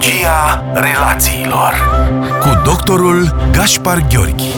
Psihologia relațiilor cu doctorul Gaspar Gheorghi.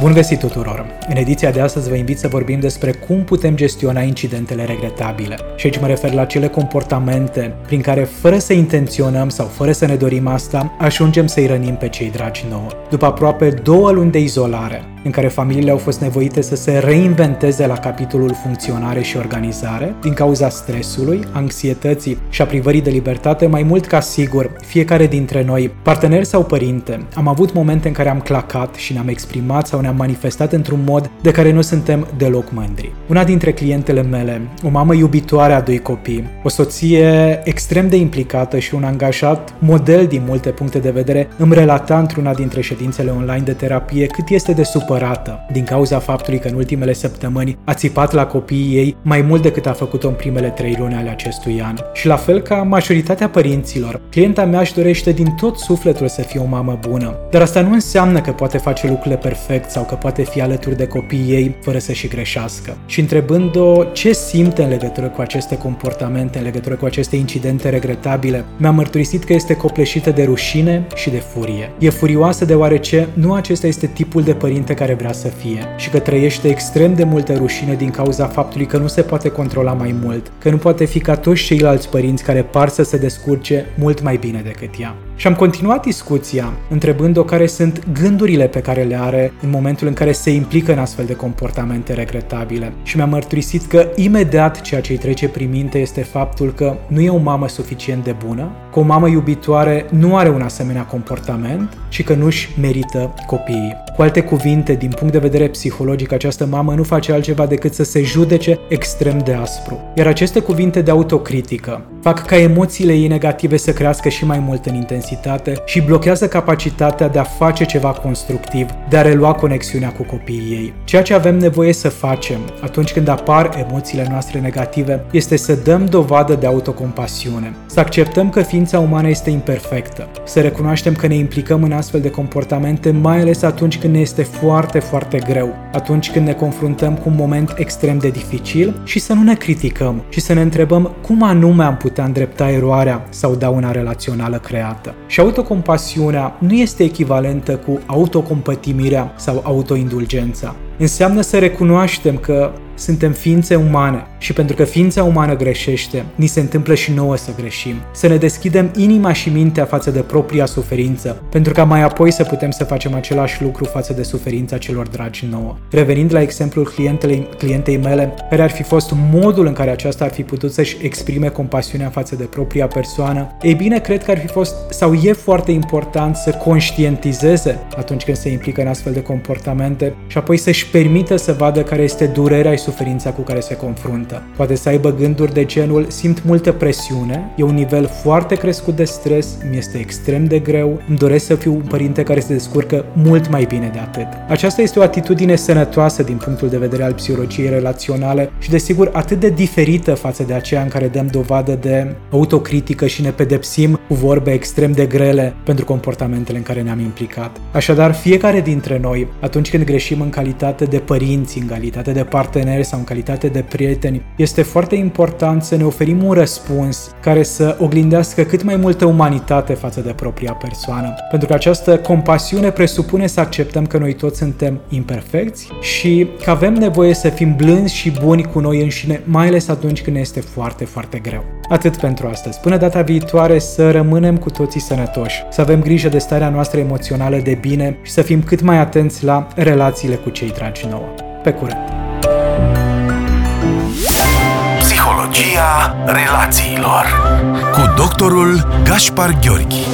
Bun găsit tuturor! În ediția de astăzi vă invit să vorbim despre cum putem gestiona incidentele regretabile. Și aici mă refer la cele comportamente prin care, fără să intenționăm sau fără să ne dorim asta, ajungem să-i rănim pe cei dragi nouă. După aproape două luni de izolare, în care familiile au fost nevoite să se reinventeze la capitolul funcționare și organizare, din cauza stresului, anxietății și a privării de libertate, mai mult ca sigur, fiecare dintre noi, parteneri sau părinte, am avut momente în care am clacat și ne-am exprimat sau ne-am manifestat într-un mod de care nu suntem deloc mândri. Una dintre clientele mele, o mamă iubitoare a doi copii, o soție extrem de implicată și un angajat model din multe puncte de vedere, îmi relata într-una dintre ședințele online de terapie cât este de supărat supărată din cauza faptului că în ultimele săptămâni a țipat la copiii ei mai mult decât a făcut-o în primele trei luni ale acestui an. Și la fel ca majoritatea părinților, clienta mea își dorește din tot sufletul să fie o mamă bună. Dar asta nu înseamnă că poate face lucrurile perfect sau că poate fi alături de copiii ei fără să și greșească. Și întrebând-o ce simte în legătură cu aceste comportamente, în legătură cu aceste incidente regretabile, mi-a mărturisit că este copleșită de rușine și de furie. E furioasă deoarece nu acesta este tipul de părinte care vrea să fie și că trăiește extrem de multă rușine din cauza faptului că nu se poate controla mai mult, că nu poate fi ca toți ceilalți părinți care par să se descurce mult mai bine decât ea. Și am continuat discuția, întrebând-o care sunt gândurile pe care le are în momentul în care se implică în astfel de comportamente regretabile. Și mi-a mărturisit că imediat ceea ce îi trece prin minte este faptul că nu e o mamă suficient de bună, că o mamă iubitoare nu are un asemenea comportament și că nu-și merită copiii. Cu alte cuvinte, din punct de vedere psihologic, această mamă nu face altceva decât să se judece extrem de aspru. Iar aceste cuvinte de autocritică fac ca emoțiile ei negative să crească și mai mult în intensitate și blochează capacitatea de a face ceva constructiv, de a relua conexiunea cu copiii ei. Ceea ce avem nevoie să facem atunci când apar emoțiile noastre negative este să dăm dovadă de autocompasiune, să acceptăm că ființa umană este imperfectă, să recunoaștem că ne implicăm în astfel de comportamente, mai ales atunci când ne este foarte, foarte greu, atunci când ne confruntăm cu un moment extrem de dificil și să nu ne criticăm și să ne întrebăm cum anume am putea îndrepta eroarea sau dauna relațională creată. Și autocompasiunea nu este echivalentă cu autocompătimirea sau autoindulgența. Înseamnă să recunoaștem că suntem ființe umane și pentru că ființa umană greșește, ni se întâmplă și nouă să greșim. Să ne deschidem inima și mintea față de propria suferință, pentru ca mai apoi să putem să facem același lucru față de suferința celor dragi nouă. Revenind la exemplul clientei, clientei mele, care ar fi fost modul în care aceasta ar fi putut să-și exprime compasiunea față de propria persoană, ei bine, cred că ar fi fost sau e foarte important să conștientizeze atunci când se implică în astfel de comportamente și apoi să-și permită să vadă care este durerea și suferința cu care se confruntă. Poate să aibă gânduri de genul simt multă presiune, e un nivel foarte crescut de stres, mi este extrem de greu, îmi doresc să fiu un părinte care se descurcă mult mai bine de atât. Aceasta este o atitudine sănătoasă din punctul de vedere al psihologiei relaționale și desigur atât de diferită față de aceea în care dăm dovadă de autocritică și ne pedepsim cu vorbe extrem de grele pentru comportamentele în care ne-am implicat. Așadar, fiecare dintre noi, atunci când greșim în calitate calitate de părinți, în calitate de parteneri sau în calitate de prieteni, este foarte important să ne oferim un răspuns care să oglindească cât mai multă umanitate față de propria persoană. Pentru că această compasiune presupune să acceptăm că noi toți suntem imperfecți și că avem nevoie să fim blânzi și buni cu noi înșine, mai ales atunci când ne este foarte, foarte greu. Atât pentru astăzi. Până data viitoare să rămânem cu toții sănătoși, să avem grijă de starea noastră emoțională de bine și să fim cât mai atenți la relațiile cu cei dragi nouă. Pe curând! Psihologia relațiilor cu doctorul Gaspar Gheorghi